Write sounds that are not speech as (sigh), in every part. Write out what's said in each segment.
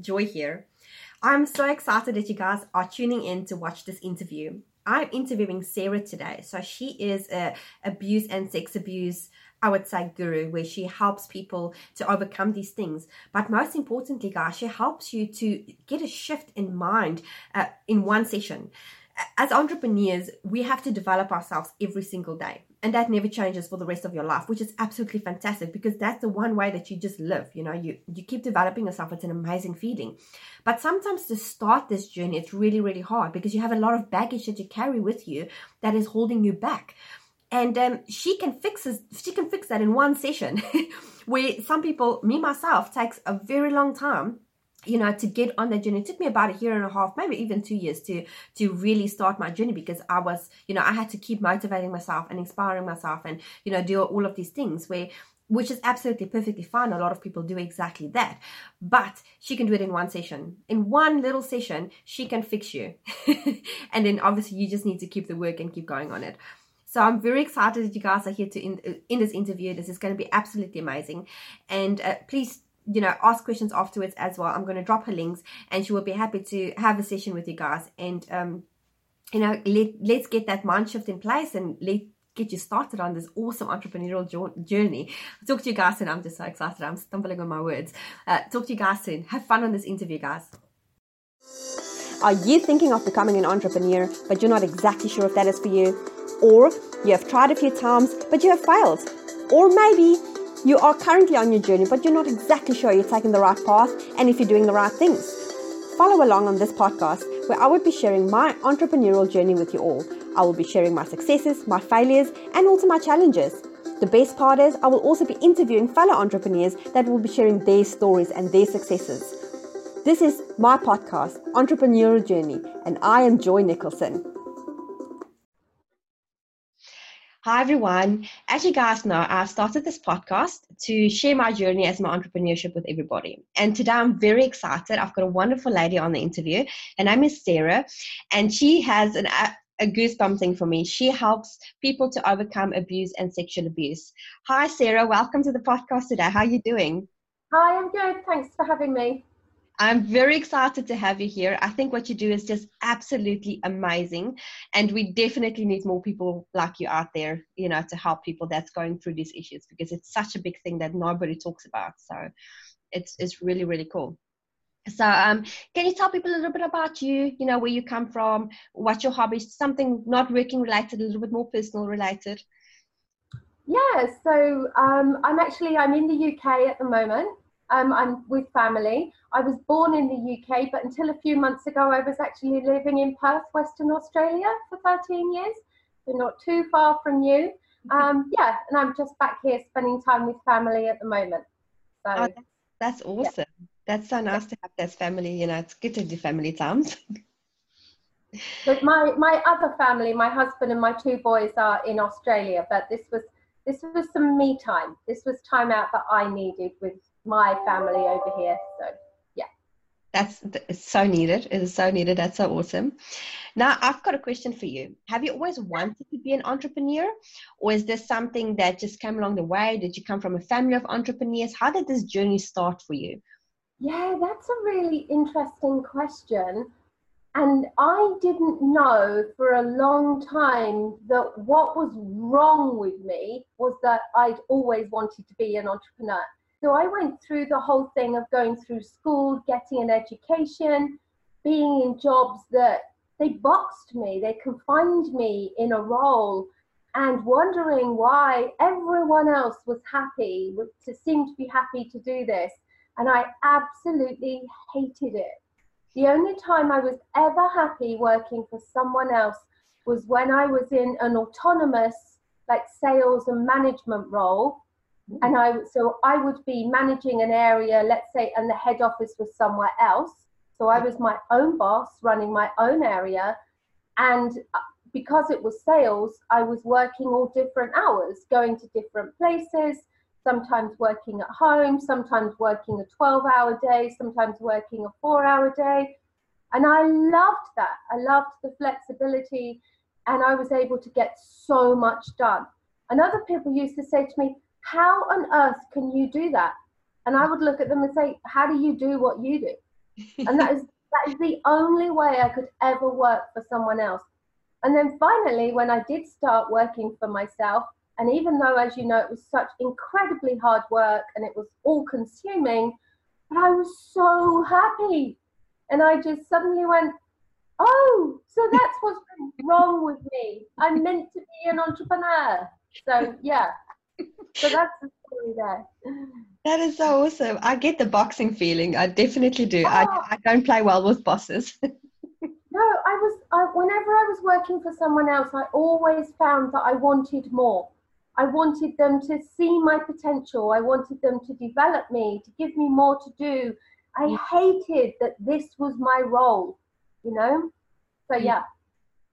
Joy here. I'm so excited that you guys are tuning in to watch this interview. I'm interviewing Sarah today. So she is a abuse and sex abuse, I would say, guru, where she helps people to overcome these things. But most importantly, guys, she helps you to get a shift in mind uh, in one session as entrepreneurs, we have to develop ourselves every single day. And that never changes for the rest of your life, which is absolutely fantastic because that's the one way that you just live. You know, you, you keep developing yourself. It's an amazing feeling. But sometimes to start this journey, it's really, really hard because you have a lot of baggage that you carry with you that is holding you back. And um, she can fix this, she can fix that in one session (laughs) where some people, me myself, takes a very long time you know to get on that journey. It took me about a year and a half maybe even two years to to really start my journey because i was you know i had to keep motivating myself and inspiring myself and you know do all of these things where which is absolutely perfectly fine. A lot of people do exactly that. But she can do it in one session. In one little session she can fix you. (laughs) And then obviously you just need to keep the work and keep going on it. So I'm very excited that you guys are here to in, in this interview. This is going to be absolutely amazing. And uh, please you know, ask questions afterwards as well. I'm going to drop her links and she will be happy to have a session with you guys. And, um, you know, let, let's get that mind shift in place and let get you started on this awesome entrepreneurial journey. Talk to you guys soon. I'm just so excited. I'm stumbling on my words. Uh, talk to you guys soon. Have fun on this interview, guys. Are you thinking of becoming an entrepreneur, but you're not exactly sure if that is for you? Or you have tried a few times, but you have failed? Or maybe you are currently on your journey, but you're not exactly sure you're taking the right path and if you're doing the right things. Follow along on this podcast where I will be sharing my entrepreneurial journey with you all. I will be sharing my successes, my failures, and also my challenges. The best part is, I will also be interviewing fellow entrepreneurs that will be sharing their stories and their successes. This is my podcast, Entrepreneurial Journey, and I am Joy Nicholson. Hi, everyone. As you guys know, I've started this podcast to share my journey as my entrepreneurship with everybody. And today I'm very excited. I've got a wonderful lady on the interview. Her name is Sarah, and she has an, a goosebump thing for me. She helps people to overcome abuse and sexual abuse. Hi, Sarah. Welcome to the podcast today. How are you doing? Hi, I'm good. Thanks for having me. I'm very excited to have you here. I think what you do is just absolutely amazing. And we definitely need more people like you out there, you know, to help people that's going through these issues because it's such a big thing that nobody talks about. So it's, it's really, really cool. So, um, can you tell people a little bit about you? You know, where you come from, what your hobbies, something not working related, a little bit more personal related. Yeah. So, um, I'm actually I'm in the UK at the moment. Um, I'm with family. I was born in the UK, but until a few months ago, I was actually living in Perth, Western Australia for 13 years. So not too far from you. Um, yeah, and I'm just back here spending time with family at the moment. So oh, that's, awesome. Yeah. That's so nice to have this family. You know, it's good to do family times. but my my other family, my husband and my two boys are in Australia. But this was this was some me time. This was time out that I needed with my family over here. So yeah. That's so needed. It is so needed. That's so awesome. Now, I've got a question for you. Have you always wanted to be an entrepreneur, or is this something that just came along the way? Did you come from a family of entrepreneurs? How did this journey start for you? Yeah, that's a really interesting question. And I didn't know for a long time that what was wrong with me was that I'd always wanted to be an entrepreneur. So I went through the whole thing of going through school, getting an education, being in jobs that they boxed me, they confined me in a role, and wondering why everyone else was happy, to seem to be happy to do this. And I absolutely hated it. The only time I was ever happy working for someone else was when I was in an autonomous, like sales and management role and I so I would be managing an area, let's say, and the head office was somewhere else. So I was my own boss, running my own area, and uh, because it was sales, I was working all different hours, going to different places. Sometimes working at home, sometimes working a 12 hour day, sometimes working a four hour day. And I loved that. I loved the flexibility, and I was able to get so much done. And other people used to say to me, how on earth can you do that? And I would look at them and say, How do you do what you do? And that is (laughs) that is the only way I could ever work for someone else. And then finally, when I did start working for myself, and even though, as you know, it was such incredibly hard work and it was all consuming, but I was so happy. And I just suddenly went, oh, so that's what's (laughs) wrong with me. I'm meant to be an entrepreneur. So, yeah. So that's the story there. That is so awesome. I get the boxing feeling. I definitely do. Oh. I, I don't play well with bosses. (laughs) no, I was, I, whenever I was working for someone else, I always found that I wanted more. I wanted them to see my potential. I wanted them to develop me, to give me more to do. I hated that this was my role, you know? So, mm. yeah.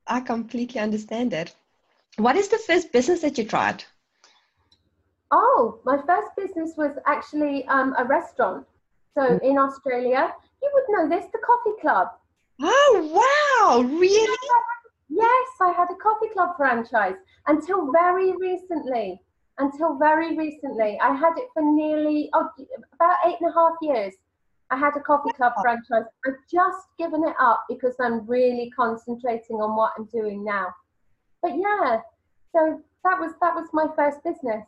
I completely understand it. What is the first business that you tried? Oh, my first business was actually um, a restaurant. So, mm. in Australia, you would know this the coffee club. Oh, wow, really? Yes, I had a coffee club franchise until very recently. Until very recently, I had it for nearly oh, about eight and a half years. I had a coffee club franchise. I've just given it up because I'm really concentrating on what I'm doing now. But yeah, so that was that was my first business,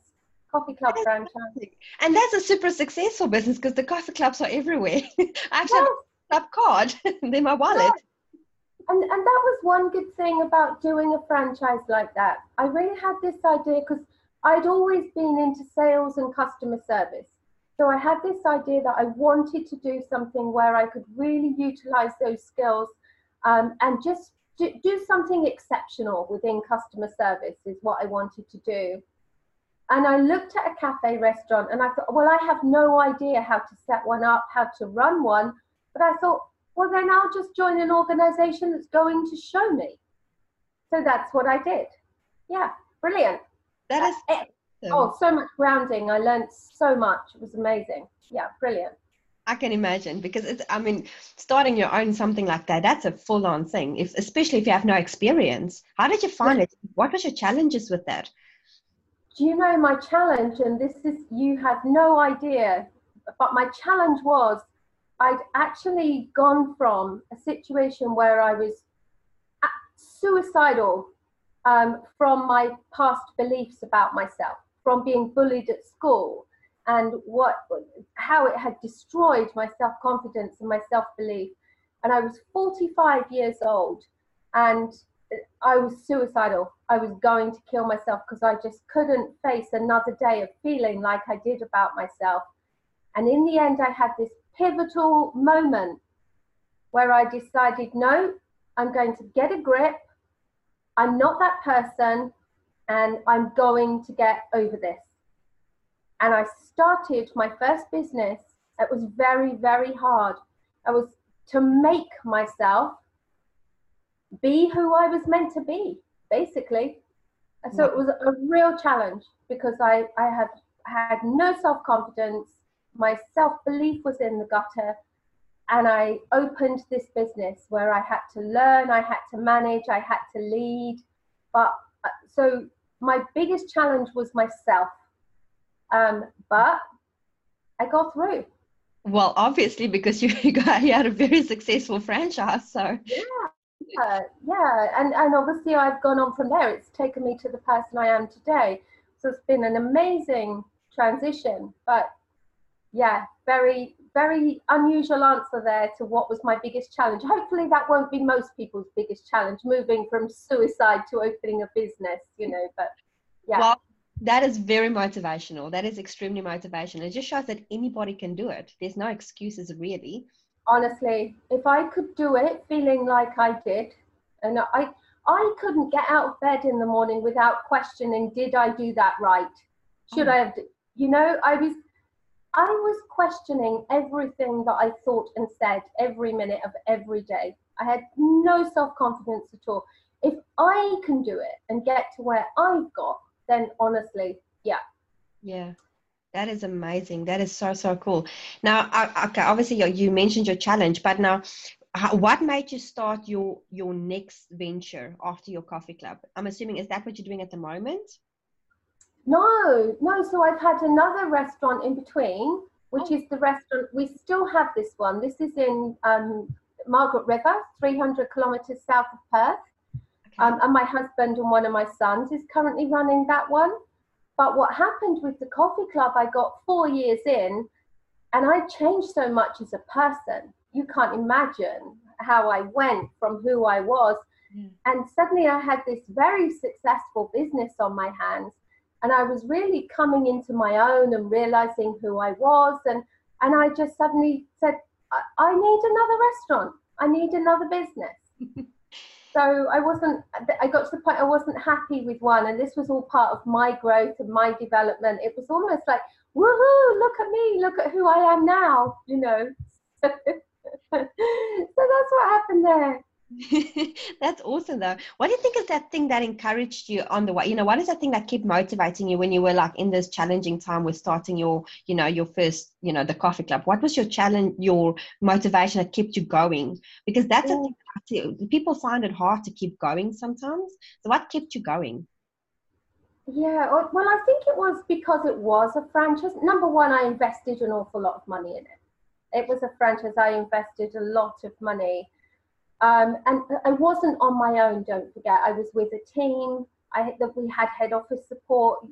coffee club franchise. And that's a super successful business because the coffee clubs are everywhere. (laughs) I actually yes. have a club card. (laughs) in my wallet. Yes and and that was one good thing about doing a franchise like that. I really had this idea because I'd always been into sales and customer service. So I had this idea that I wanted to do something where I could really utilize those skills um, and just do, do something exceptional within customer service is what I wanted to do. And I looked at a cafe restaurant and I thought, well, I have no idea how to set one up, how to run one. But I thought, well, then I'll just join an organization that's going to show me. So that's what I did. Yeah, brilliant. That is. Uh, oh, so much grounding. I learned so much. It was amazing. Yeah, brilliant. I can imagine because it's, I mean, starting your own something like that, that's a full on thing, if, especially if you have no experience. How did you find yeah. it? What was your challenges with that? Do you know my challenge? And this is, you had no idea, but my challenge was I'd actually gone from a situation where I was suicidal um, from my past beliefs about myself, from being bullied at school, and what how it had destroyed my self confidence and my self belief. And I was 45 years old, and I was suicidal. I was going to kill myself because I just couldn't face another day of feeling like I did about myself. And in the end, I had this pivotal moment where I decided, no, I'm going to get a grip. I'm not that person, and I'm going to get over this. And I started my first business. It was very, very hard. I was to make myself be who I was meant to be, basically. So it was a real challenge because I, I had had no self confidence my self belief was in the gutter. And I opened this business where I had to learn, I had to manage, I had to lead. But uh, so my biggest challenge was myself. Um, but I got through. Well, obviously, because you (laughs) got you had a very successful franchise, so yeah, yeah, yeah, and and obviously I've gone on from there. It's taken me to the person I am today. So it's been an amazing transition. But yeah, very, very unusual answer there to what was my biggest challenge. Hopefully, that won't be most people's biggest challenge, moving from suicide to opening a business, you know. But yeah. Well, that is very motivational. That is extremely motivational. It just shows that anybody can do it. There's no excuses, really. Honestly, if I could do it feeling like I did, and I, I couldn't get out of bed in the morning without questioning, did I do that right? Should oh. I have, you know, I was I was questioning everything that I thought and said every minute of every day. I had no self confidence at all. If I can do it and get to where I've got, then honestly, yeah. Yeah. That is amazing. That is so so cool. Now, okay, obviously you mentioned your challenge, but now, what made you start your your next venture after your coffee club? I'm assuming is that what you're doing at the moment? No, no. So I've had another restaurant in between, which oh. is the restaurant. We still have this one. This is in um, Margaret River, 300 kilometers south of Perth. Okay. Um, and my husband and one of my sons is currently running that one. But what happened with the coffee club, I got four years in and I changed so much as a person. You can't imagine how I went from who I was. Yeah. And suddenly I had this very successful business on my hands. And I was really coming into my own and realizing who I was. And, and I just suddenly said, I, I need another restaurant. I need another business. (laughs) so I wasn't, I got to the point I wasn't happy with one. And this was all part of my growth and my development. It was almost like, woohoo, look at me, look at who I am now, you know. (laughs) so that's what happened there. (laughs) That's awesome though. What do you think is that thing that encouraged you on the way? You know, what is that thing that kept motivating you when you were like in this challenging time with starting your, you know, your first, you know, the coffee club? What was your challenge, your motivation that kept you going? Because that's a thing people find it hard to keep going sometimes. So what kept you going? Yeah, oh, well, I think it was because it was a franchise. Number one, I invested an awful lot of money in it. It was a franchise. I invested a lot of money um, and I wasn't on my own, don't forget. I was with a team. I that we had head office support.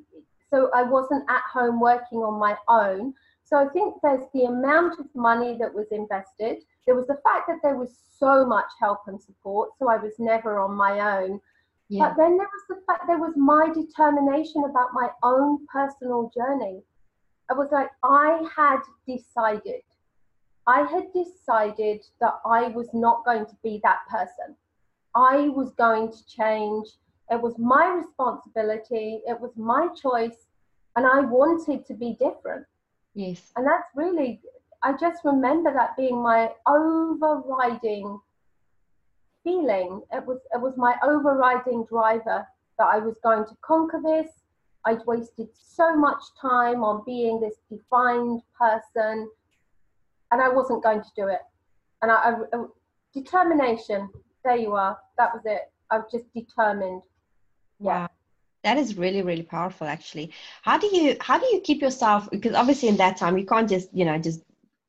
So I wasn't at home working on my own. So I think there's the amount of money that was invested. There was the fact that there was so much help and support. So I was never on my own. Yeah. But then there was the fact there was my determination about my own personal journey. I was like, I had decided I had decided that I was not going to be that person. I was going to change. It was my responsibility. It was my choice. And I wanted to be different. Yes. And that's really, I just remember that being my overriding feeling. It was, it was my overriding driver that I was going to conquer this. I'd wasted so much time on being this defined person and I wasn't going to do it. And I, I, determination. There you are. That was it. I was just determined. Yeah. Wow. That is really, really powerful actually. How do you how do you keep yourself because obviously in that time you can't just, you know, just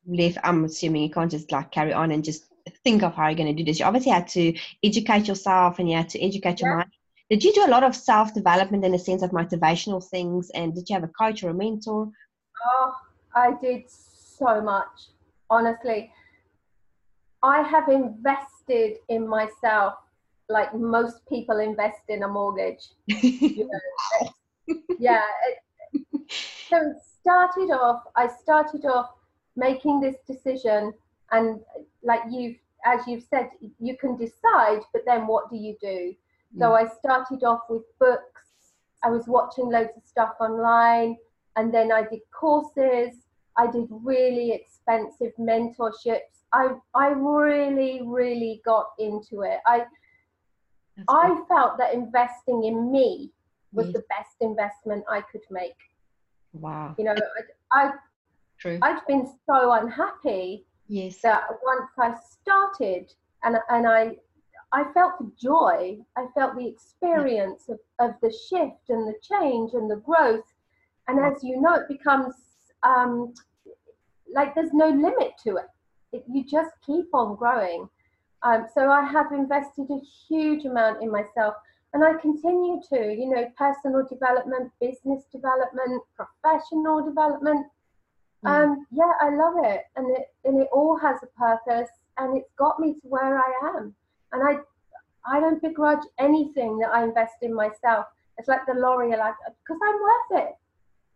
leave I'm assuming you can't just like carry on and just think of how you're going to do this. You obviously had to educate yourself and you had to educate your yeah. mind. Did you do a lot of self development in a sense of motivational things? And did you have a coach or a mentor? Oh, I did so much honestly, I have invested in myself like most people invest in a mortgage. you know, (laughs) yeah. It, so it started off, I started off making this decision, and like you've, as you've said, you can decide, but then what do you do? Mm. So I started off with books. I was watching loads of stuff online, and then I did courses. I did really expensive mentorships. I I really really got into it. I That's I good. felt that investing in me was yes. the best investment I could make. Wow. You know, I, I True. I'd been so unhappy. Yes. That once I started and and I I felt the joy, I felt the experience of, of the shift and the change and the growth. And as you know, it becomes um, like there's no limit to it. it you just keep on growing. Um, so I have invested a huge amount in myself, and I continue to. You know, personal development, business development, professional development. Mm. Um, yeah, I love it, and it and it all has a purpose, and it's got me to where I am. And I, I don't begrudge anything that I invest in myself. It's like the L'Oreal, like because I'm worth it.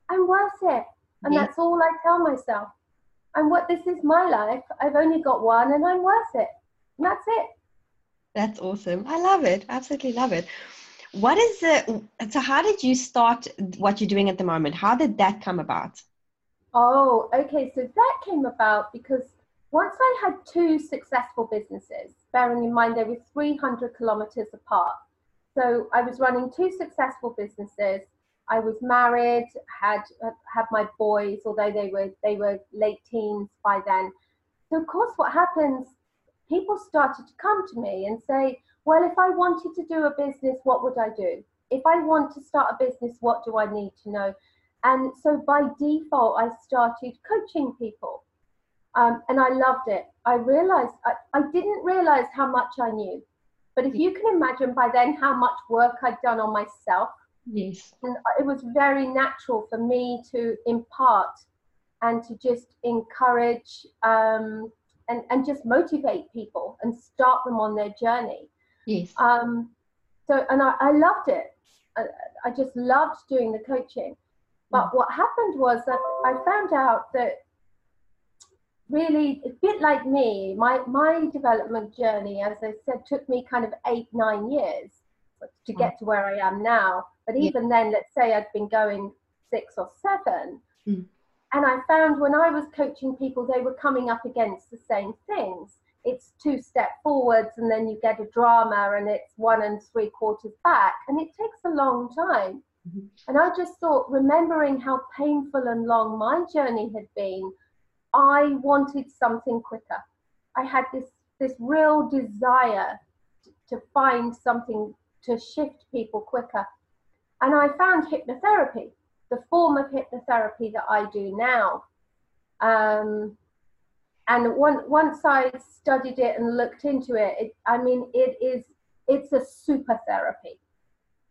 I'm worth it, and yeah. that's all I tell myself and what this is my life. I've only got one and I'm worth it. And that's it. That's awesome. I love it. Absolutely love it. What is the so how did you start what you're doing at the moment? How did that come about? Oh, okay. So that came about because once I had two successful businesses, bearing in mind they were 300 kilometers apart. So I was running two successful businesses I was married, had had my boys, although they were they were late teens by then. So of course, what happens? People started to come to me and say, "Well, if I wanted to do a business, what would I do? If I want to start a business, what do I need to know?" And so by default, I started coaching people. Um, and I loved it. I realized, I, I didn't realize how much I knew. But if you can imagine by then how much work I'd done on myself, yes, and it was very natural for me to impart and to just encourage um, and, and just motivate people and start them on their journey. Yes. Um, so, and I, I loved it. I, I just loved doing the coaching. But mm. what happened was that I found out that really a bit like me my my development journey as i said took me kind of eight nine years to get to where i am now but even yeah. then let's say i'd been going six or seven mm. and i found when i was coaching people they were coming up against the same things it's two step forwards and then you get a drama and it's one and three quarters back and it takes a long time mm-hmm. and i just thought remembering how painful and long my journey had been I wanted something quicker. I had this this real desire to find something to shift people quicker. And I found hypnotherapy, the form of hypnotherapy that I do now. Um, and one, once I studied it and looked into it, it, I mean, it is it's a super therapy.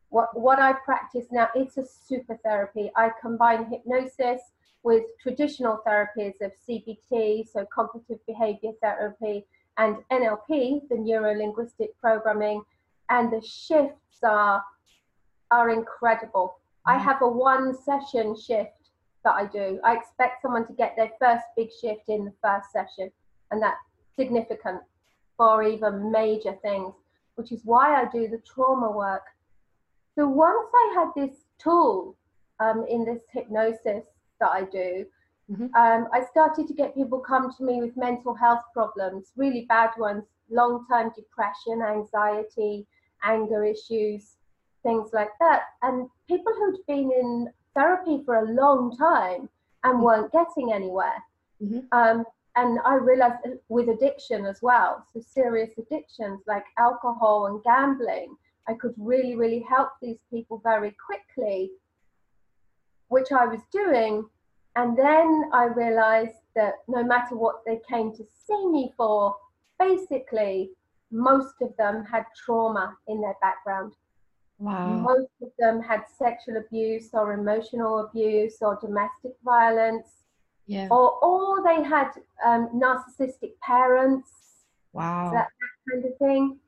What what I practice now, it's a super therapy. I combine hypnosis, with traditional therapies of CBT, so cognitive behavior therapy, and NLP, the neuro linguistic programming, and the shifts are are incredible. I mm. have a one session shift that I do. I expect someone to get their first big shift in the first session, and that's significant for even major things, which is why I do the trauma work. So once I had this tool um, in this hypnosis that I do, mm-hmm. um, I started to get people come to me with mental health problems, really bad ones, long term depression, anxiety, anger issues, things like that. And people who'd been in therapy for a long time and mm-hmm. weren't getting anywhere. Mm-hmm. Um, and I realized with addiction as well, so serious addictions like alcohol and gambling, I could really, really help these people very quickly which I was doing. And then I realized that no matter what they came to see me for, basically, most of them had trauma in their background. Wow. Most of them had sexual abuse or emotional abuse or domestic violence. Yeah. Or, or they had um, narcissistic parents. Wow. That, that kind of thing.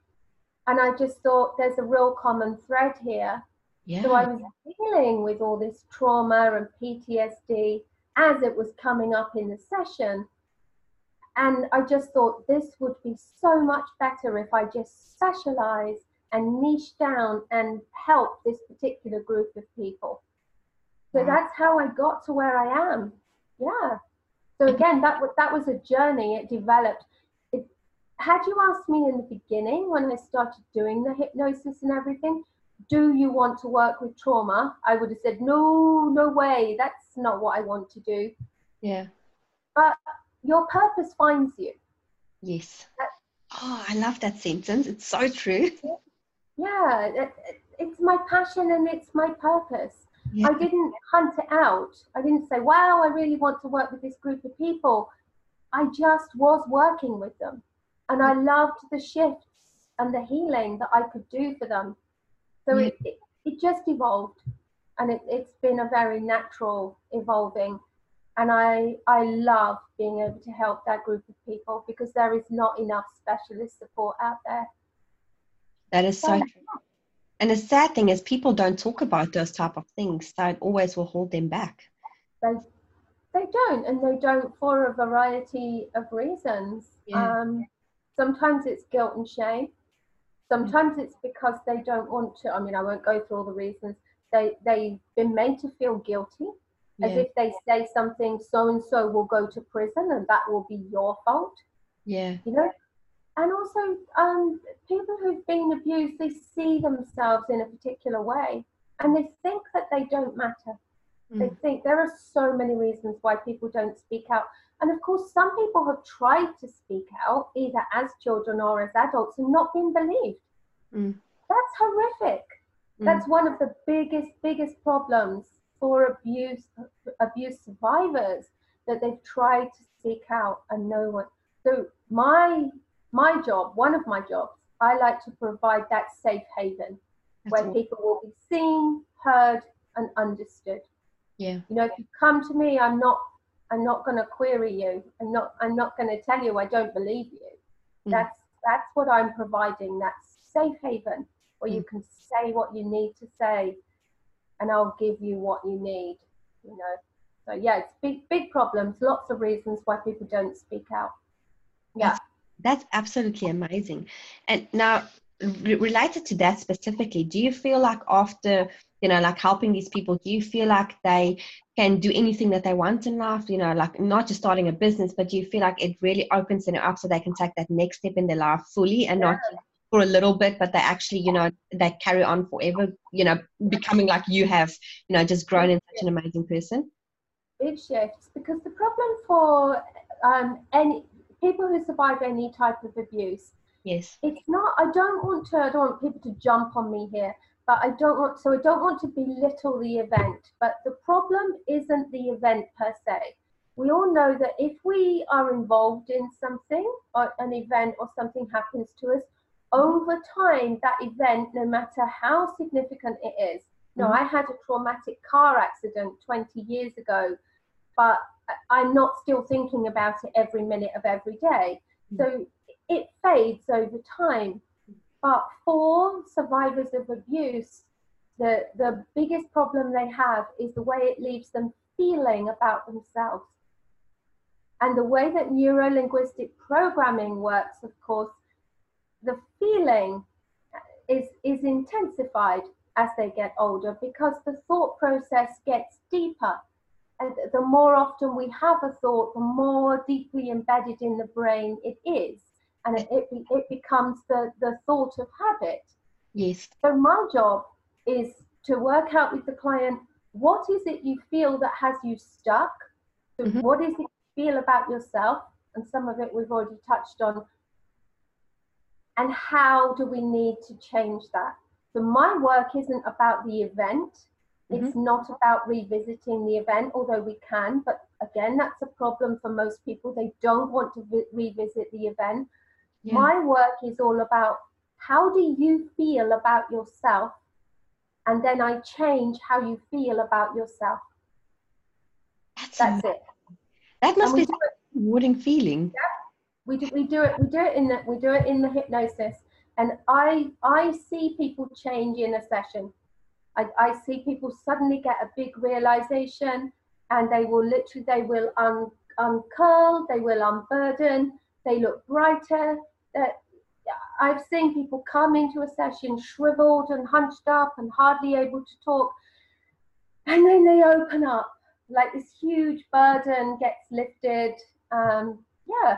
And I just thought there's a real common thread here. Yeah. So I was dealing with all this trauma and PTSD as it was coming up in the session. And I just thought this would be so much better if I just specialize and niche down and help this particular group of people. So wow. that's how I got to where I am. Yeah. So again, that was that was a journey. It developed. It, had you asked me in the beginning when I started doing the hypnosis and everything, do you want to work with trauma? I would have said, no, no way. That's not what I want to do. Yeah. But your purpose finds you. Yes. oh, I love that sentence. It's so true. Yeah, it, it, it's my passion and it's my purpose. Yeah. I didn't hunt it out. I didn't say, wow, I really want to work with this group of people. I just was working with them. And I mm. loved the shifts and the healing that I could do for them. So yeah. it, it, it, just evolved and it, it's been a very natural evolving. And I, I love being able to help that group of people because there is not enough specialist support out there. That is so true. And the sad thing is people don't talk about those type of things. So it always will hold them back. They, they don't, and they don't for a variety of reasons. Yeah. Um, sometimes it's guilt and shame Sometimes it's because they don't want to. I mean, I won't go through all the reasons. They they've been made to feel guilty, yeah. as if they say something, so and so will go to prison, and that will be your fault. Yeah, you know. And also, um, people who've been abused, they see themselves in a particular way, and they think that they don't matter. Mm. They think there are so many reasons why people don't speak out. And of course, some people have tried to speak out, either as children or as adults, and not been believed. Mm. That's horrific. Mm. That's one of the biggest, biggest problems for abuse abuse survivors that they've tried to seek out and no one. So my my job, one of my jobs, I like to provide that safe haven That's where awesome. people will be seen, heard, and understood. Yeah. You know, if you come to me, I'm not I'm not going to query you. I'm not I'm not going to tell you I don't believe you. Mm. That's that's what I'm providing. That safe haven where mm. you can say what you need to say, and I'll give you what you need. You know. So yeah, it's big big problems. Lots of reasons why people don't speak out. Yeah. That's, absolutely amazing. And now, re- related to that specifically, do you feel like after you know, like helping these people, do you feel like they can do anything that they want in life? You know, like not just starting a business, but do you feel like it really opens them up so they can take that next step in their life fully and yeah. not for a little bit, but they actually, you know, they carry on forever, you know, becoming like you have, you know, just grown into such an amazing person? Big shifts because the problem for um, any people who survive any type of abuse yes it's not i don't want to i don't want people to jump on me here but I don't want so I don't want to belittle the event. But the problem isn't the event per se. We all know that if we are involved in something or an event or something happens to us, over time that event, no matter how significant it is, know, mm-hmm. I had a traumatic car accident 20 years ago, but I'm not still thinking about it every minute of every day. Mm-hmm. So it fades over time. But for survivors of abuse, the, the biggest problem they have is the way it leaves them feeling about themselves. And the way that neuro linguistic programming works, of course, the feeling is, is intensified as they get older because the thought process gets deeper. And the more often we have a thought, the more deeply embedded in the brain it is and it, it, it becomes the, the thought of habit. Yes. So my job is to work out with the client what is it you feel that has you stuck? So mm-hmm. What is it you feel about yourself? And some of it we've already touched on. And how do we need to change that? So my work isn't about the event. Mm-hmm. It's not about revisiting the event, although we can. But again, that's a problem for most people. They don't want to vi- revisit the event. Yeah. My work is all about how do you feel about yourself? And then I change how you feel about yourself. That's, That's it. That must be a rewarding feeling. Yeah. We do, we do it we do it in the we do it in the hypnosis and I I see people change in a session. I, I see people suddenly get a big realization and they will literally they will un, uncurl, they will unburden, they look brighter, that I've seen people come into a session shriveled and hunched up and hardly able to talk, and then they open up like this huge burden gets lifted. Um, yeah,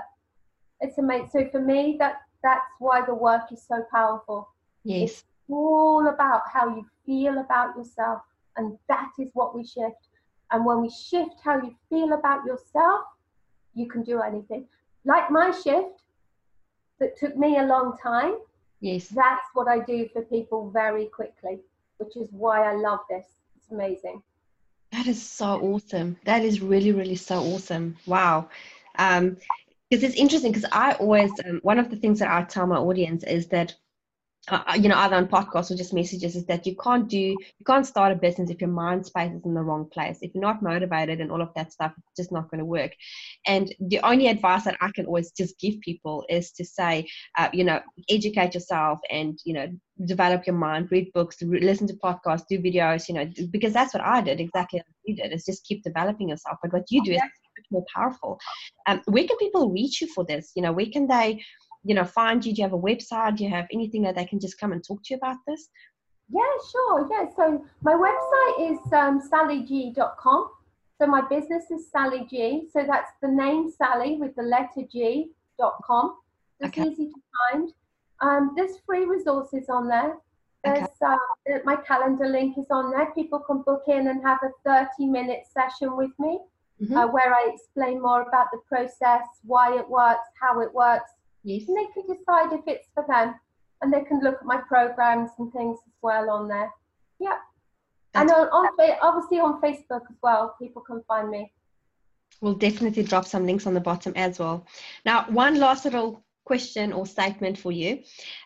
it's amazing. So for me, that that's why the work is so powerful. Yes, it's all about how you feel about yourself, and that is what we shift. And when we shift how you feel about yourself, you can do anything. Like my shift, that took me a long time. Yes. That's what I do for people very quickly, which is why I love this. It's amazing. That is so awesome. That is really, really so awesome. Wow. Um, because it's interesting because I always, um, one of the things that I tell my audience is that uh, uh, you know, either on podcasts or just messages, is that you can't do, you can't start a business if your mind space is in the wrong place. If you're not motivated and all of that stuff, it's just not going to work. And the only advice that I can always just give people is to say, uh, you know, educate yourself and, you know, develop your mind, read books, re- listen to podcasts, do videos, you know, because that's what I did exactly as you did, is just keep developing yourself. But what you do is much more powerful. Um, where can people reach you for this? You know, where can they, you know find you? Do you have a website? Do you have anything that they can just come and talk to you about this? Yeah, sure. Yeah. So my website is um, sallyg.com. So my business is Sally G. So that's the name Sally with the letter G.com. It's okay. easy to find. Um, there's free resources on there. There's okay. uh, my calendar link is on there. People can book in and have a 30 minute session with me mm-hmm. uh, where I explain more about the process, why it works, how it works, Yes. And they can decide if it's for them. And they can look at my programs and things as well on there. Yeah. and on, on obviously on Facebook as well, people can find me. We'll definitely drop some links on the bottom as well. Now, one last little question or statement for you.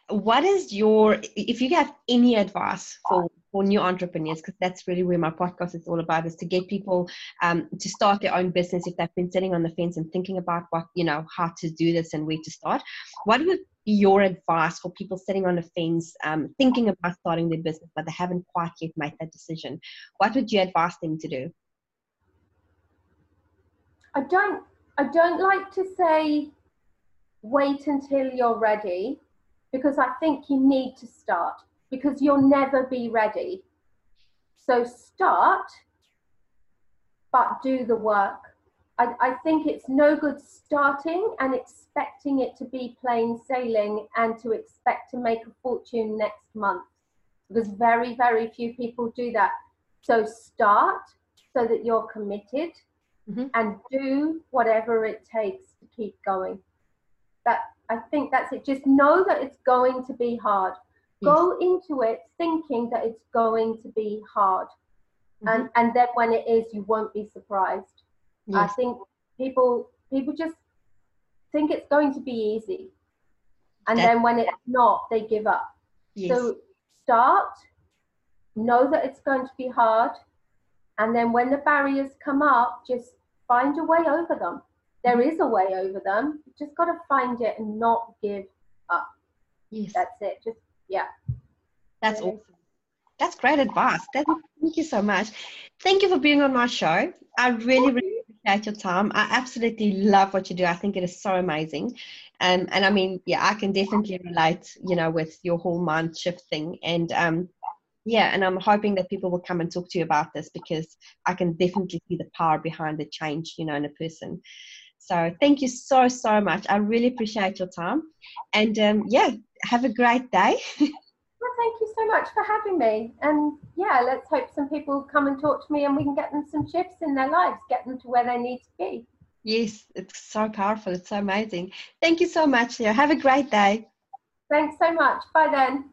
What is your, if you have any advice for for new entrepreneurs because that's really where my podcast is all about is to get people um, to start their own business if they've been sitting on the fence and thinking about what you know how to do this and where to start. What would be your advice for people sitting on the fence um, thinking about starting their business but they haven't quite yet made that decision? What would you advise them to do? I don't i don't like to say wait until you're ready because I think you need to start because you'll never be ready. So start, but do the work. I, I think it's no good starting and expecting it to be plain sailing and to expect to make a fortune next month because very, very few people do that. So start so that you're committed mm-hmm. and do whatever it takes to keep going that I think that's it. Just know that it's going to be hard. Go into it thinking that it's going to be hard. Mm-hmm. And and then when it is, you won't be surprised. Yes. I think people people just think it's going to be easy. And then when it's not, they give up. Yes. So start, know that it's going to be hard, and then when the barriers come up, just find a way over them there is a way over them. You just got to find it and not give up. Yes. That's it. Just, yeah. That's awesome. That's great advice. Thank you so much. Thank you for being on my show. I really, really appreciate your time. I absolutely love what you do. I think it is so amazing. Um, and I mean, yeah, I can definitely relate, you know, with your whole mind shift thing. And um, yeah, and I'm hoping that people will come and talk to you about this because I can definitely see the power behind the change, you know, in a person. So thank you so, so much. I really appreciate your time. And um, yeah, have a great day. (laughs) well, thank you so much for having me. And yeah, let's hope some people come and talk to me and we can get them some shifts in their lives, get them to where they need to be. Yes, it's so powerful. It's so amazing. Thank you so much, Leo. Have a great day. Thanks so much. Bye then.